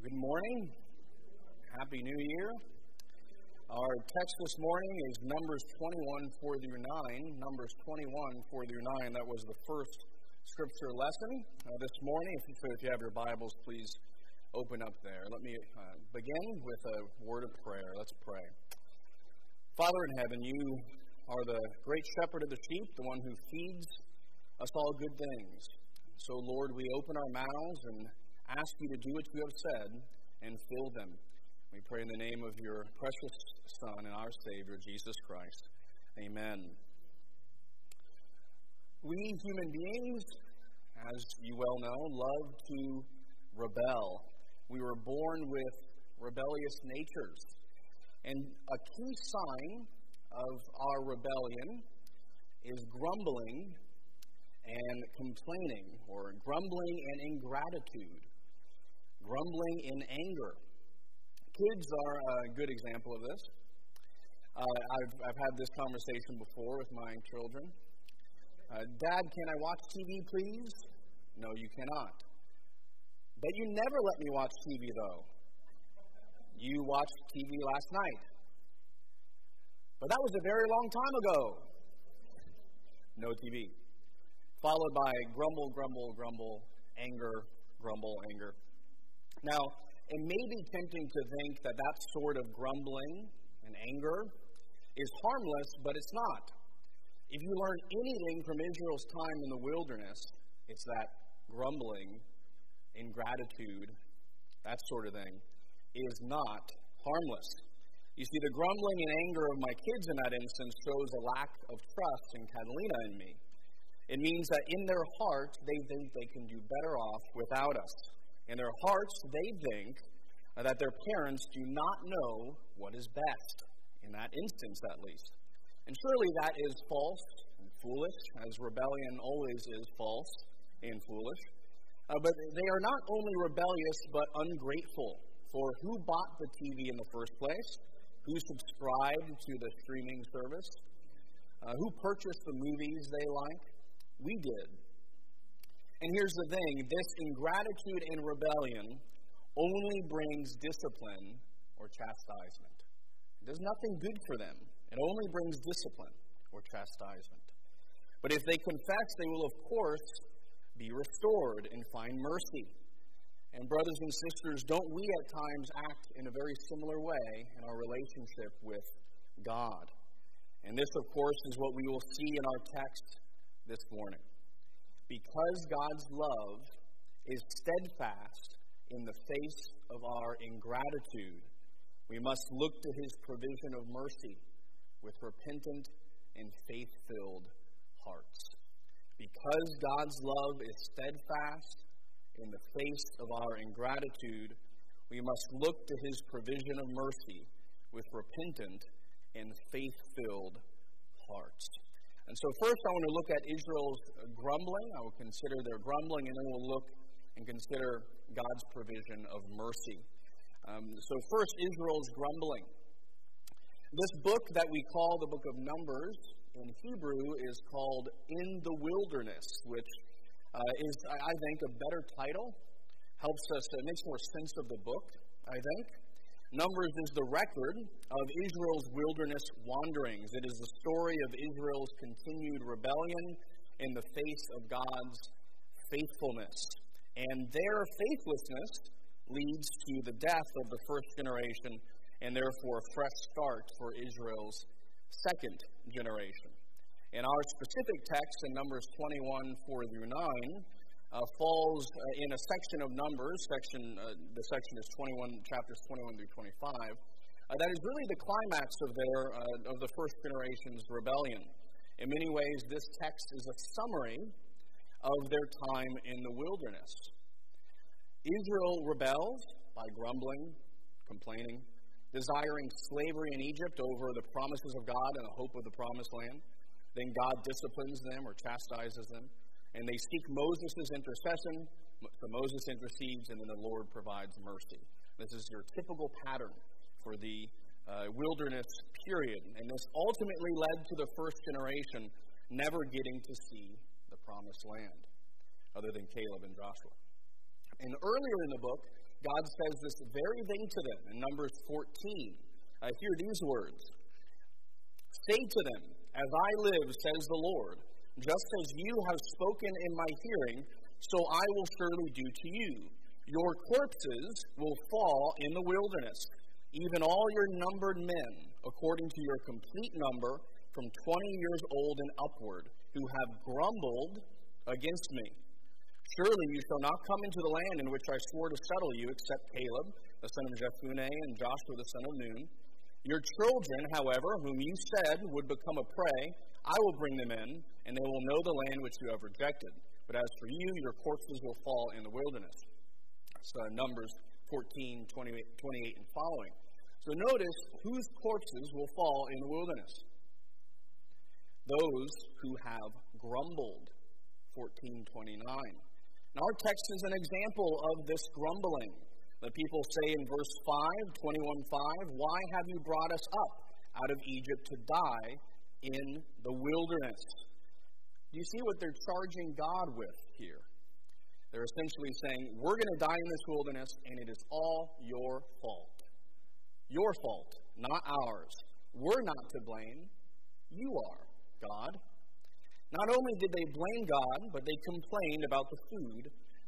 Good morning. Happy New Year. Our text this morning is Numbers 21, 4 through 9. Numbers 21, 4 through 9. That was the first scripture lesson uh, this morning. If you, have your Bibles, please open up there. Let me uh, begin with a word of prayer. Let's pray. Father in heaven, you are the great shepherd of the sheep, the one who feeds us all good things. So, Lord, we open our mouths and ask you to do what you have said and fill them. We pray in the name of your precious Son and our Savior, Jesus Christ. Amen. We human beings, as you well know, love to rebel. We were born with rebellious natures. And a key sign of our rebellion is grumbling and complaining, or grumbling and ingratitude, grumbling in anger. Kids are a good example of this. Uh, I've, I've had this conversation before with my children. Uh, Dad, can I watch TV, please? No, you cannot. But you never let me watch TV, though. You watched TV last night. But that was a very long time ago. No TV. Followed by grumble, grumble, grumble, anger, grumble, anger. Now, it may be tempting to think that that sort of grumbling and anger is harmless, but it's not. If you learn anything from Israel's time in the wilderness, it's that grumbling, ingratitude, that sort of thing, is not harmless. You see, the grumbling and anger of my kids in that instance shows a lack of trust in Catalina and me. It means that in their heart, they think they can do better off without us. In their hearts, they think that their parents do not know what is best, in that instance at least. And surely that is false and foolish, as rebellion always is false and foolish. Uh, but they are not only rebellious, but ungrateful. For who bought the TV in the first place? Who subscribed to the streaming service? Uh, who purchased the movies they like? We did. And here's the thing this ingratitude and rebellion only brings discipline or chastisement. It does nothing good for them, it only brings discipline or chastisement. But if they confess, they will, of course, be restored and find mercy. And, brothers and sisters, don't we at times act in a very similar way in our relationship with God? And this, of course, is what we will see in our text this morning. Because God's love is steadfast in the face of our ingratitude, we must look to his provision of mercy with repentant and faith filled hearts. Because God's love is steadfast in the face of our ingratitude, we must look to his provision of mercy with repentant and faith filled hearts. And so, first, I want to look at Israel's grumbling. I will consider their grumbling, and then we'll look and consider God's provision of mercy. Um, so, first, Israel's grumbling. This book that we call the book of Numbers in Hebrew is called In the Wilderness, which uh, is, I think, a better title. Helps us, it makes more sense of the book, I think. Numbers is the record of Israel's wilderness wanderings. It is the story of Israel's continued rebellion in the face of God's faithfulness. And their faithlessness leads to the death of the first generation and therefore a fresh start for Israel's second generation. In our specific text in Numbers 21 4 through 9, uh, falls uh, in a section of Numbers, section, uh, the section is 21, chapters 21 through 25, uh, that is really the climax of, their, uh, of the first generation's rebellion. In many ways, this text is a summary of their time in the wilderness. Israel rebels by grumbling, complaining, desiring slavery in Egypt over the promises of God and the hope of the promised land. Then God disciplines them or chastises them. And they seek Moses' intercession. So Moses intercedes, and then the Lord provides mercy. This is your typical pattern for the uh, wilderness period. And this ultimately led to the first generation never getting to see the promised land, other than Caleb and Joshua. And earlier in the book, God says this very thing to them in Numbers 14. I hear these words Say to them, As I live, says the Lord, just as you have spoken in my hearing, so I will surely do to you. Your corpses will fall in the wilderness, even all your numbered men, according to your complete number, from 20 years old and upward, who have grumbled against me. Surely you shall not come into the land in which I swore to settle you, except Caleb, the son of Jephunneh, and Joshua, the son of Nun. Your children, however, whom you said would become a prey, I will bring them in, and they will know the land which you have rejected. But as for you, your corpses will fall in the wilderness. So uh, Numbers 14, 28, 28 and following. So notice whose corpses will fall in the wilderness? Those who have grumbled. 1429. Now, our text is an example of this grumbling. The people say in verse 5, 21 5, Why have you brought us up out of Egypt to die in the wilderness? Do you see what they're charging God with here? They're essentially saying, We're going to die in this wilderness, and it is all your fault. Your fault, not ours. We're not to blame. You are, God. Not only did they blame God, but they complained about the food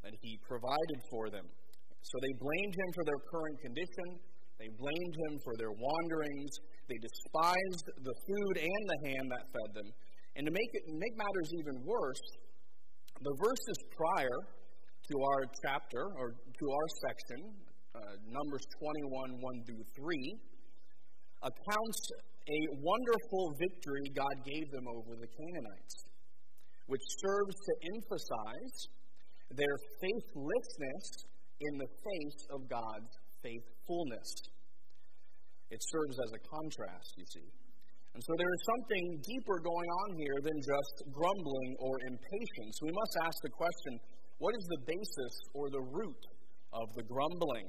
that He provided for them. So they blamed Him for their current condition. They blamed Him for their wanderings. They despised the food and the hand that fed them. And to make, it, make matters even worse, the verses prior to our chapter, or to our section, uh, Numbers 21, 1 through 3, accounts a wonderful victory God gave them over the Canaanites which serves to emphasize their faithlessness in the face of God's faithfulness. It serves as a contrast, you see. And so there is something deeper going on here than just grumbling or impatience. We must ask the question what is the basis or the root of the grumbling?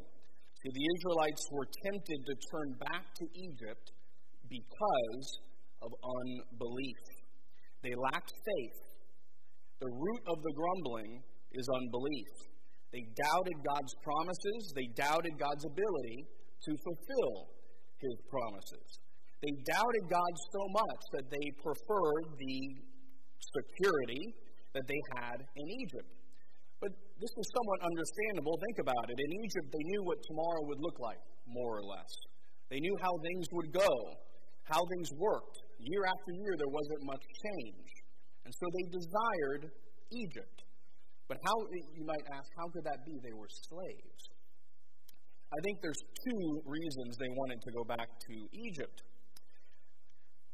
See, the Israelites were tempted to turn back to Egypt because of unbelief. They lacked faith the root of the grumbling is unbelief. They doubted God's promises, they doubted God's ability to fulfill his promises. They doubted God so much that they preferred the security that they had in Egypt. But this is somewhat understandable. Think about it. In Egypt, they knew what tomorrow would look like, more or less. They knew how things would go, how things worked. Year after year, there wasn't much change. And so they desired Egypt. But how, you might ask, how could that be? They were slaves. I think there's two reasons they wanted to go back to Egypt.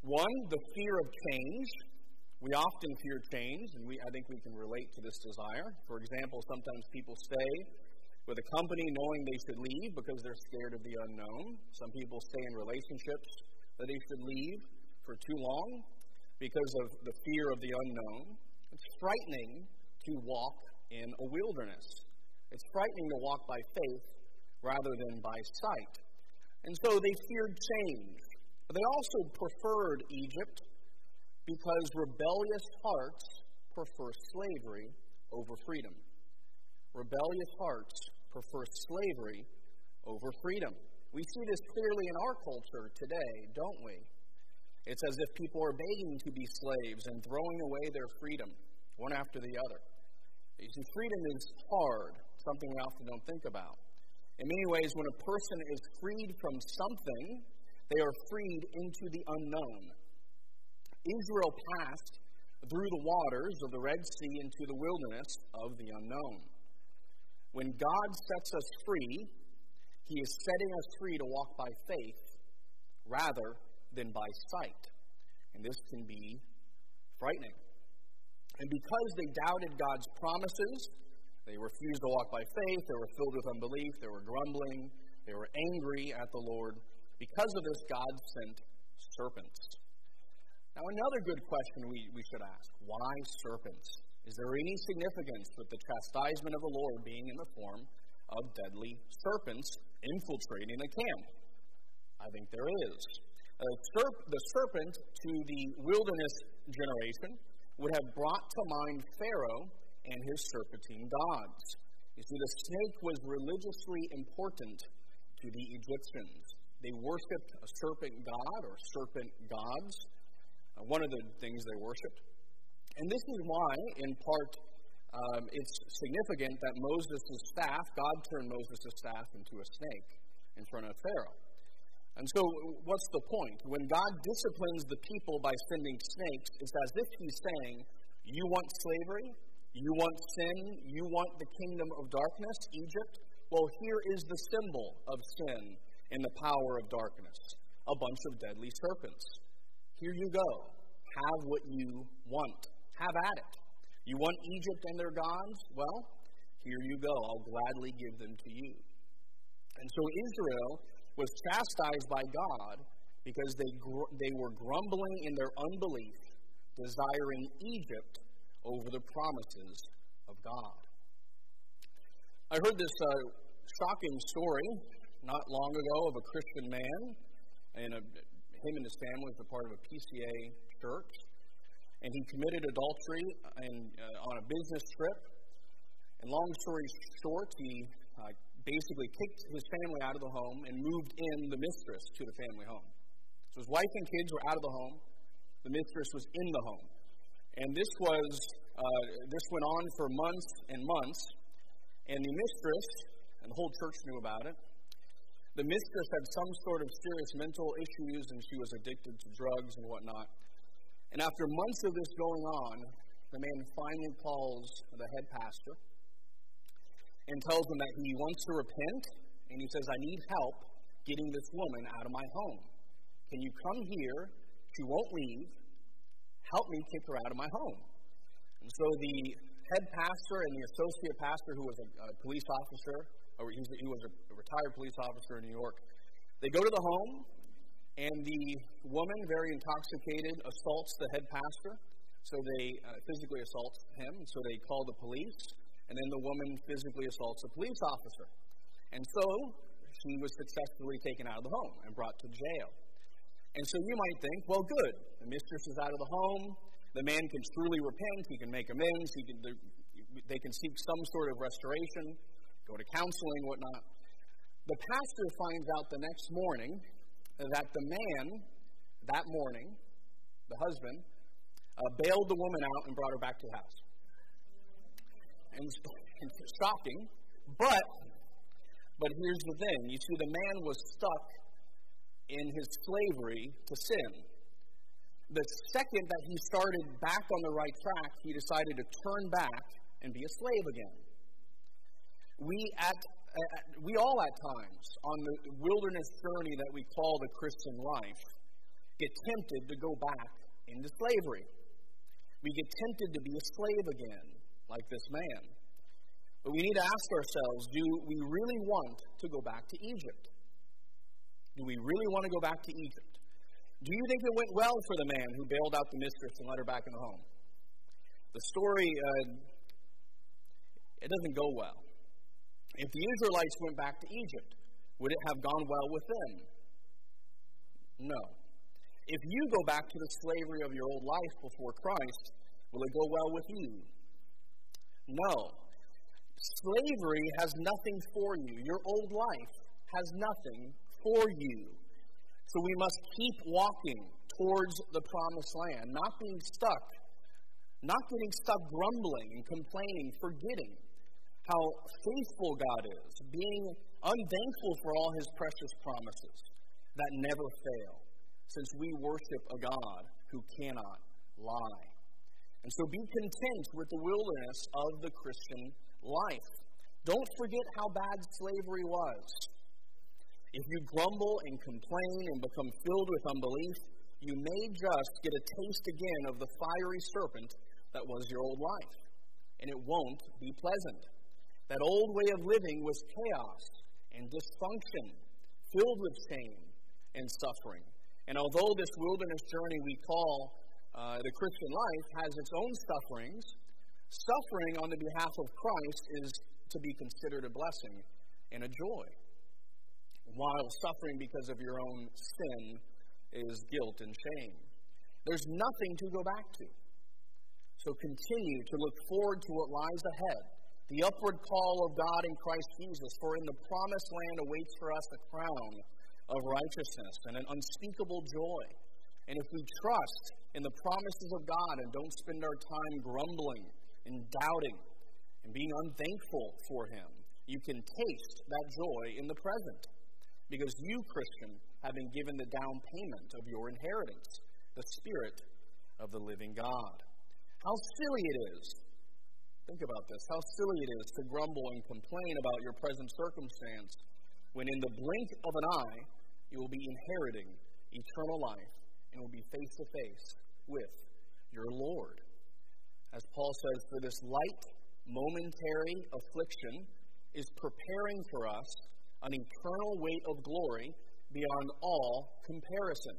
One, the fear of change. We often fear change, and we, I think we can relate to this desire. For example, sometimes people stay with a company knowing they should leave because they're scared of the unknown. Some people stay in relationships that they should leave for too long because of the fear of the unknown. It's frightening to walk in a wilderness. It's frightening to walk by faith rather than by sight. And so they feared change. But they also preferred Egypt because rebellious hearts prefer slavery over freedom. Rebellious hearts prefer slavery over freedom. We see this clearly in our culture today, don't we? It's as if people are begging to be slaves and throwing away their freedom, one after the other. You see, freedom is hard, something we often don't think about. In many ways, when a person is freed from something, they are freed into the unknown. Israel passed through the waters of the Red Sea into the wilderness of the unknown. When God sets us free, He is setting us free to walk by faith rather than by sight. And this can be frightening. And because they doubted God's promises, they refused to walk by faith, they were filled with unbelief, they were grumbling, they were angry at the Lord. Because of this, God sent serpents. Now, another good question we, we should ask why serpents? Is there any significance with the chastisement of the Lord being in the form of deadly serpents infiltrating the camp? I think there is uh, serp- the serpent to the wilderness generation would have brought to mind Pharaoh and his serpentine gods. You see, the snake was religiously important to the Egyptians. They worshipped a serpent god or serpent gods, uh, one of the things they worshipped. And this is why, in part, um, it's significant that Moses' staff, God turned Moses' staff into a snake in front of Pharaoh. And so, what's the point? When God disciplines the people by sending snakes, it's as if He's saying, You want slavery? You want sin? You want the kingdom of darkness, Egypt? Well, here is the symbol of sin and the power of darkness a bunch of deadly serpents. Here you go. Have what you want. Have at it. You want Egypt and their gods? Well, here you go. I'll gladly give them to you. And so Israel was chastised by God because they, gr- they were grumbling in their unbelief, desiring Egypt over the promises of God. I heard this uh, shocking story not long ago of a Christian man, and a, him and his family were part of a PCA church, and he committed adultery and, uh, on a business trip. And long story short, he uh, basically kicked his family out of the home and moved in the mistress to the family home. So his wife and kids were out of the home. The mistress was in the home. And this was uh, this went on for months and months. And the mistress, and the whole church knew about it, the mistress had some sort of serious mental issues and she was addicted to drugs and whatnot. And after months of this going on, the man finally calls the head pastor and tells him that he wants to repent and he says, I need help getting this woman out of my home. Can you come here? She won't leave. Help me kick her out of my home. And so the head pastor and the associate pastor, who was a, a police officer, or he was a, retired police officer in New York, they go to the home, and the woman, very intoxicated, assaults the head pastor. So they uh, physically assault him. So they call the police, and then the woman physically assaults a police officer. And so she was successfully taken out of the home and brought to jail. And so you might think, well, good. The mistress is out of the home. The man can truly repent. He can make amends. He can, they can seek some sort of restoration, go to counseling, whatnot. The pastor finds out the next morning that the man, that morning, the husband, uh, bailed the woman out and brought her back to the house. And, shocking, but but here's the thing: you see, the man was stuck in his slavery to sin the second that he started back on the right track, he decided to turn back and be a slave again. We at uh, we all at times on the wilderness journey that we call the Christian life get tempted to go back into slavery. We get tempted to be a slave again, like this man. But we need to ask ourselves do we really want to go back to Egypt? Do we really want to go back to Egypt? Do you think it went well for the man who bailed out the mistress and let her back in the home? The story, uh, it doesn't go well. If the Israelites went back to Egypt, would it have gone well with them? No. If you go back to the slavery of your old life before Christ, will it go well with you? No. Slavery has nothing for you. Your old life has nothing for you. So we must keep walking towards the promised land, not being stuck, not getting stuck grumbling and complaining, forgetting how faithful God is, being unthankful for all his precious promises that never fail, since we worship a God who cannot lie. And so be content with the wilderness of the Christian life. Don't forget how bad slavery was. If you grumble and complain and become filled with unbelief, you may just get a taste again of the fiery serpent that was your old life. And it won't be pleasant. That old way of living was chaos and dysfunction, filled with shame and suffering. And although this wilderness journey we call uh, the Christian life has its own sufferings, suffering on the behalf of Christ is to be considered a blessing and a joy while suffering because of your own sin is guilt and shame. There's nothing to go back to. So continue to look forward to what lies ahead the upward call of God in Christ Jesus. For in the promised land awaits for us a crown of righteousness and an unspeakable joy. And if we trust in the promises of God and don't spend our time grumbling and doubting and being unthankful for Him, you can taste that joy in the present. Because you, Christian, have been given the down payment of your inheritance, the Spirit of the living God. How silly it is Think about this how silly it is to grumble and complain about your present circumstance when in the blink of an eye you will be inheriting eternal life and will be face to face with your Lord. As Paul says, for this light, momentary affliction is preparing for us an eternal weight of glory beyond all comparison.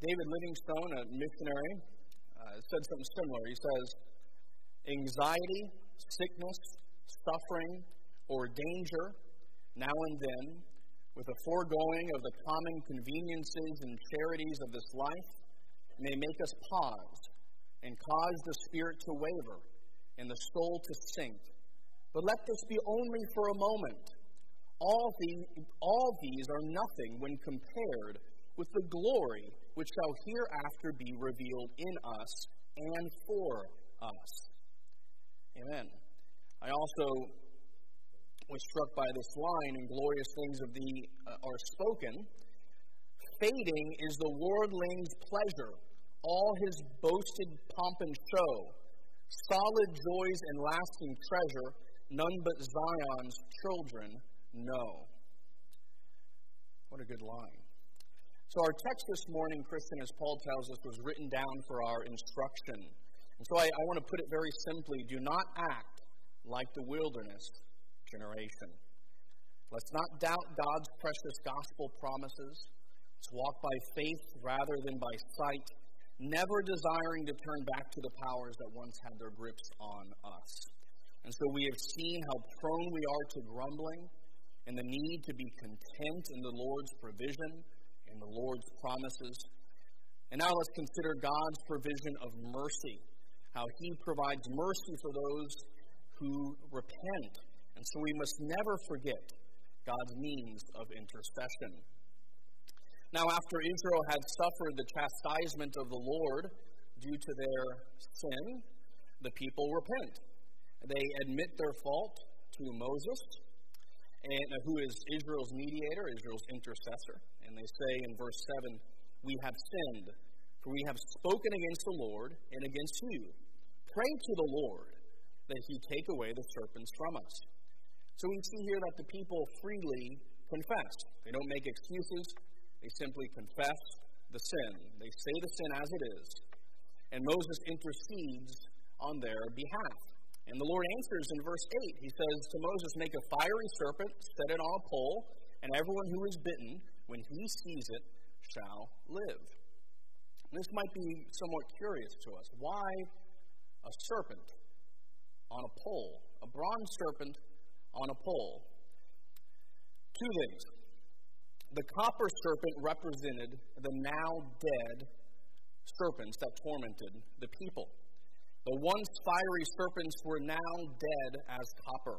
David Livingstone, a missionary, uh, said something similar. He says, anxiety, sickness, suffering, or danger now and then, with the foregoing of the common conveniences and charities of this life, may make us pause and cause the spirit to waver and the soul to sink. But let this be only for a moment. All these, all these are nothing when compared with the glory which shall hereafter be revealed in us and for us. Amen. I also was struck by this line, and glorious things of thee uh, are spoken. Fading is the worldling's pleasure, all his boasted pomp and show. Solid joys and lasting treasure, none but Zion's children know. What a good line. So, our text this morning, Christian, as Paul tells us, was written down for our instruction and so I, I want to put it very simply do not act like the wilderness generation. Let's not doubt God's precious gospel promises. Let's walk by faith rather than by sight, never desiring to turn back to the powers that once had their grips on us. And so we have seen how prone we are to grumbling and the need to be content in the Lord's provision and the Lord's promises. And now let's consider God's provision of mercy how he provides mercy for those who repent. And so we must never forget God's means of intercession. Now, after Israel had suffered the chastisement of the Lord due to their sin, the people repent. They admit their fault to Moses, and uh, who is Israel's mediator, Israel's intercessor. And they say in verse 7, We have sinned for we have spoken against the Lord and against you. Pray to the Lord that he take away the serpents from us. So we see here that the people freely confess. They don't make excuses, they simply confess the sin. They say the sin as it is. And Moses intercedes on their behalf. And the Lord answers in verse 8. He says to Moses, Make a fiery serpent, set it on a pole, and everyone who is bitten, when he sees it, shall live. This might be somewhat curious to us. Why a serpent on a pole? A bronze serpent on a pole. Two things. The copper serpent represented the now dead serpents that tormented the people. The once fiery serpents were now dead as copper.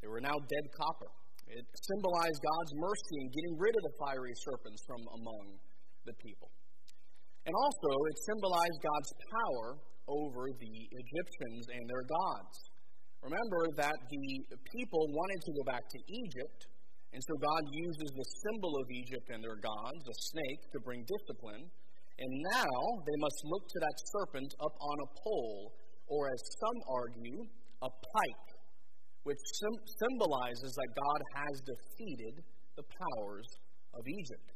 They were now dead copper. It symbolized God's mercy in getting rid of the fiery serpents from among the people. And also, it symbolized God's power over the Egyptians and their gods. Remember that the people wanted to go back to Egypt, and so God uses the symbol of Egypt and their gods, a snake, to bring discipline. And now they must look to that serpent up on a pole, or as some argue, a pike, which sim- symbolizes that God has defeated the powers of Egypt.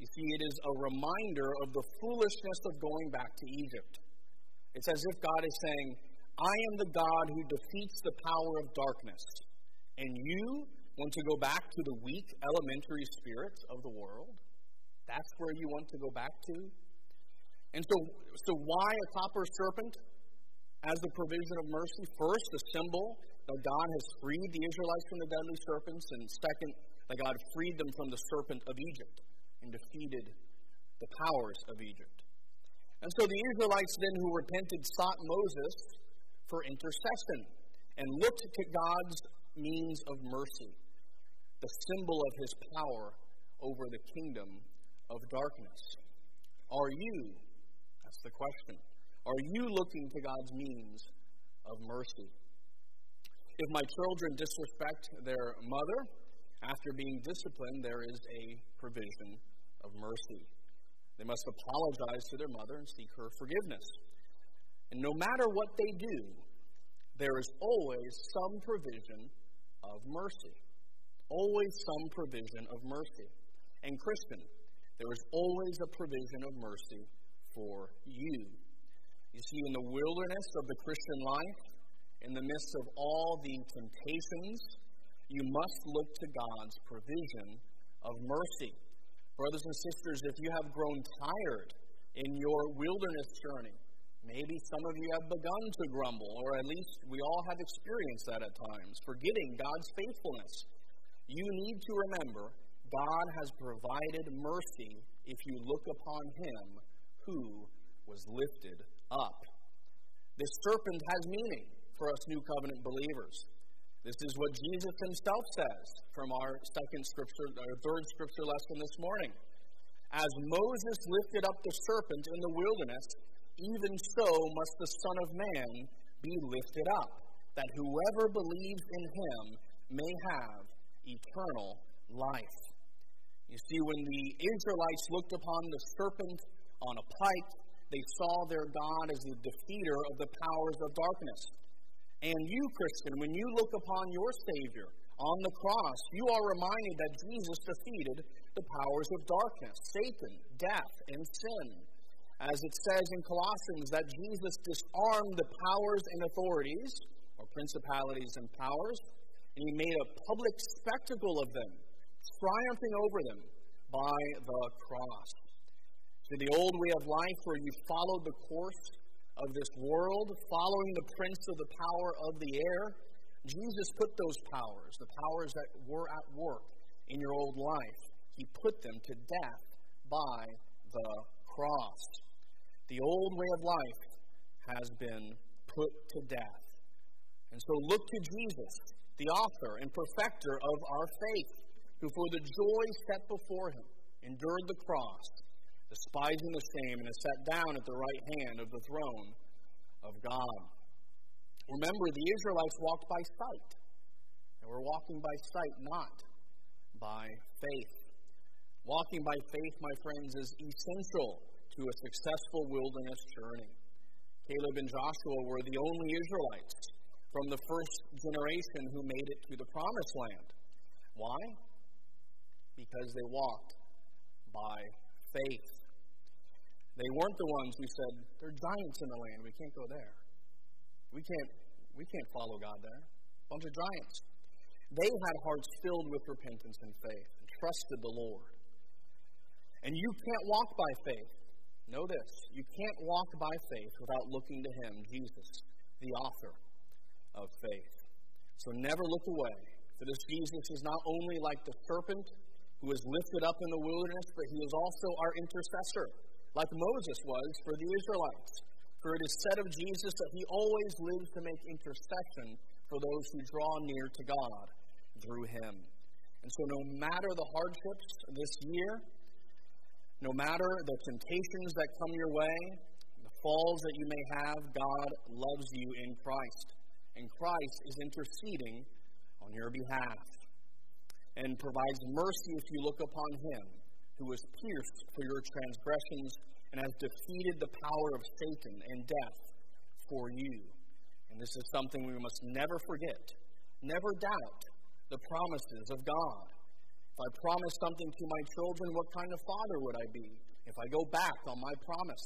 You see, it is a reminder of the foolishness of going back to Egypt. It's as if God is saying, I am the God who defeats the power of darkness, and you want to go back to the weak elementary spirits of the world? That's where you want to go back to? And so, so why a copper serpent as the provision of mercy? First, a symbol that God has freed the Israelites from the deadly serpents, and second, that God freed them from the serpent of Egypt and defeated the powers of Egypt. And so the Israelites then who repented sought Moses for intercession. and looked to God's means of mercy, the symbol of his power over the kingdom of darkness? Are you, that's the question, are you looking to God's means of mercy? If my children disrespect their mother, after being disciplined, there is a provision of mercy. They must apologize to their mother and seek her forgiveness. And no matter what they do, there is always some provision of mercy. Always some provision of mercy. And, Christian, there is always a provision of mercy for you. You see, in the wilderness of the Christian life, in the midst of all the temptations, you must look to God's provision of mercy. Brothers and sisters, if you have grown tired in your wilderness journey, maybe some of you have begun to grumble, or at least we all have experienced that at times, forgetting God's faithfulness. You need to remember God has provided mercy if you look upon Him who was lifted up. This serpent has meaning for us new covenant believers. This is what Jesus himself says from our second scripture, our third scripture lesson this morning. As Moses lifted up the serpent in the wilderness, even so must the Son of Man be lifted up, that whoever believes in him may have eternal life. You see, when the Israelites looked upon the serpent on a pike, they saw their God as the defeater of the powers of darkness. And you, Christian, when you look upon your Savior on the cross, you are reminded that Jesus defeated the powers of darkness, Satan, death, and sin. As it says in Colossians, that Jesus disarmed the powers and authorities, or principalities and powers, and he made a public spectacle of them, triumphing over them by the cross. To the old way of life where you followed the course of this world, following the prince of the power of the air, Jesus put those powers, the powers that were at work in your old life, he put them to death by the cross. The old way of life has been put to death. And so look to Jesus, the author and perfecter of our faith, who for the joy set before him endured the cross despising the shame, and is set down at the right hand of the throne of God. Remember, the Israelites walked by sight. And we're walking by sight, not by faith. Walking by faith, my friends, is essential to a successful wilderness journey. Caleb and Joshua were the only Israelites from the first generation who made it to the promised land. Why? Because they walked by faith. They weren't the ones who said, There are giants in the land. We can't go there. We can't, we can't follow God there. Bunch of giants. They had hearts filled with repentance and faith and trusted the Lord. And you can't walk by faith. Know this you can't walk by faith without looking to Him, Jesus, the author of faith. So never look away. For this Jesus is not only like the serpent who was lifted up in the wilderness, but he is also our intercessor like Moses was for the Israelites. For it is said of Jesus that he always lives to make intercession for those who draw near to God through him. And so, no matter the hardships this year, no matter the temptations that come your way, the falls that you may have, God loves you in Christ. And Christ is interceding on your behalf and provides mercy if you look upon him who was pierced for your transgressions and has defeated the power of Satan and death for you. And this is something we must never forget. Never doubt the promises of God. If I promise something to my children, what kind of father would I be if I go back on my promise?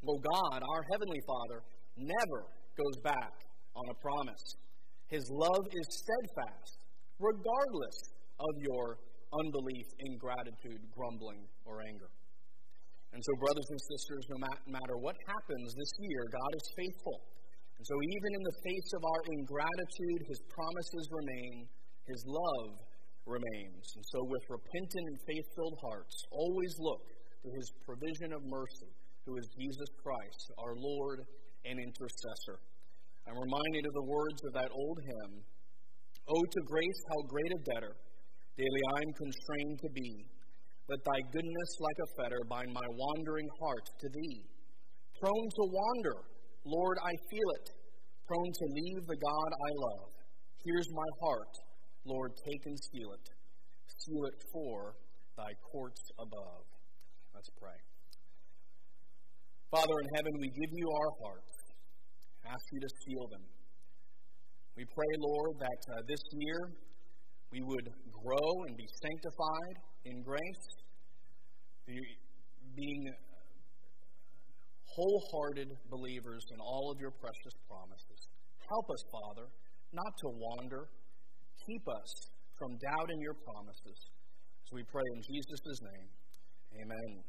Well, God, our Heavenly Father, never goes back on a promise. His love is steadfast, regardless of your unbelief, ingratitude, grumbling, or anger. And so, brothers and sisters, no matter what happens this year, God is faithful. And so, even in the face of our ingratitude, His promises remain, His love remains. And so, with repentant and faith filled hearts, always look to His provision of mercy, who is Jesus Christ, our Lord and intercessor. I'm reminded of the words of that old hymn Oh, to grace, how great a debtor daily I'm constrained to be. Let thy goodness like a fetter bind my wandering heart to thee. Prone to wander, Lord, I feel it. Prone to leave the God I love. Here's my heart, Lord, take and seal it. Seal it for thy courts above. Let's pray. Father in heaven, we give you our hearts. Ask you to seal them. We pray, Lord, that uh, this year we would grow and be sanctified in grace, being wholehearted believers in all of your precious promises. Help us, Father, not to wander. Keep us from doubting your promises. So we pray in Jesus' name. Amen.